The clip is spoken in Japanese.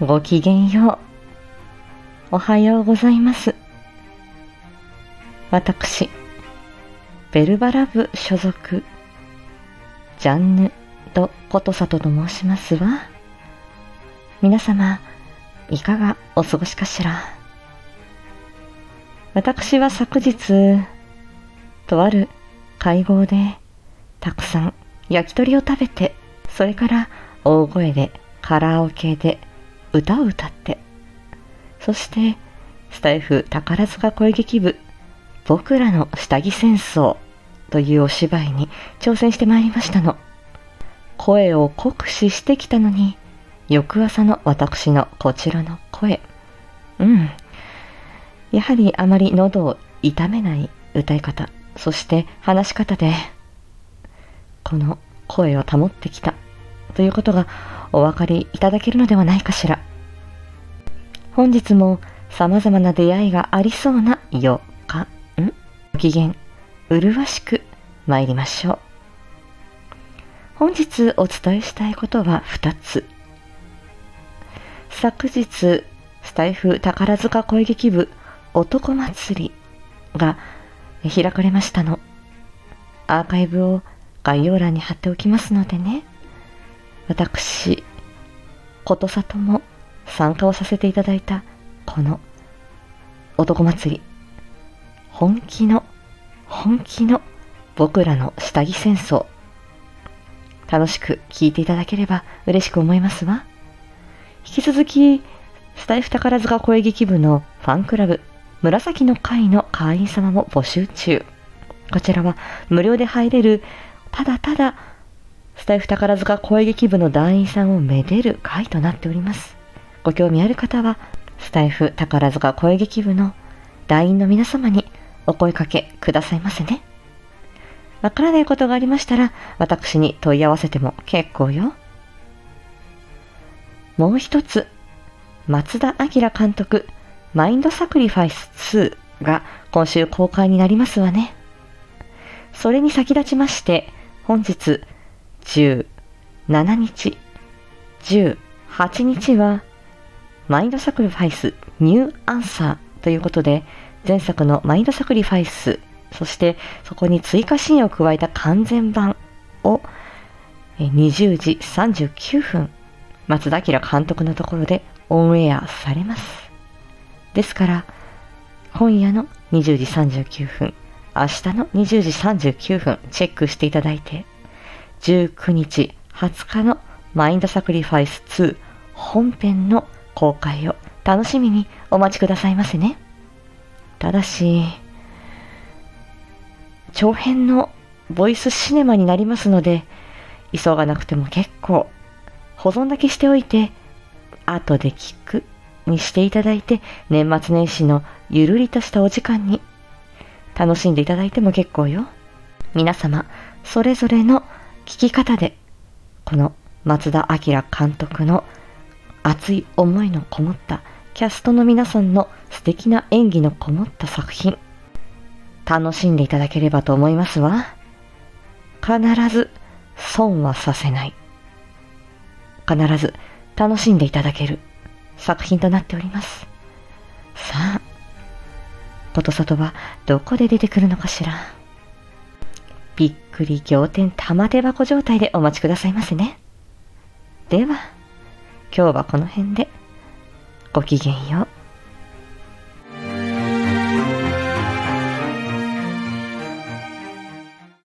ごきげんよう。おはようございます。私、ベルバラ部所属、ジャンヌ・ド・コトサトと申しますわ。皆様、いかがお過ごしかしら？私は昨日、とある会合で、たくさん焼き鳥を食べて、それから大声でカラオケで歌を歌って、そしてスタイフ宝塚声劇部僕らの下着戦争というお芝居に挑戦してまいりましたの。声を酷使してきたのに、翌朝の私のこちらの声。うん。やはりあまり喉を痛めない歌い方、そして話し方で、この声を保ってきたということがお分かりいただけるのではないかしら。本日も様々な出会いがありそうな4日、ん？ご機嫌、麗しく参りましょう。本日お伝えしたいことは2つ。昨日、スタイフ宝塚声劇部男祭りが開かれましたの。アーカイブを概要欄に貼っておきますのでね。私、ことさとも参加をさせていただいたこの男祭り。本気の、本気の僕らの下着戦争。楽しく聞いていただければ嬉しく思いますわ。引き続き、スタイフ宝塚声劇部のファンクラブ、紫の会の会員様も募集中。こちらは無料で入れる、ただただ、スタイフ宝塚声劇部の団員さんをめでる会となっております。ご興味ある方は、スタイフ宝塚声劇部の団員の皆様にお声かけくださいませね。わからないことがありましたら、私に問い合わせても結構よ。もう一つ、松田明監督、マインドサクリファイス2が今週公開になりますわね。それに先立ちまして、本日17日、18日は、マインドサクリファイスニューアンサーということで、前作のマインドサクリファイス、そしてそこに追加シーンを加えた完全版を20時39分、松田明監督のところでオンエアされます。ですから、今夜の20時39分、明日の20時39分、チェックしていただいて、19日、20日のマインドサクリファイス2本編の公開を楽しみにお待ちくださいませね。ただし、長編のボイスシネマになりますので、急がなくても結構、保存だけしておいて、後で聞くにしていただいて、年末年始のゆるりとしたお時間に楽しんでいただいても結構よ。皆様、それぞれの聞き方で、この松田明監督の熱い思いのこもったキャストの皆さんの素敵な演技のこもった作品、楽しんでいただければと思いますわ。必ず損はさせない。必ず楽しんでいただける作品となっております。さあ、ことさとはどこで出てくるのかしら。びっくり仰天玉手箱状態でお待ちくださいませね。では、今日はこの辺でごきげんよう。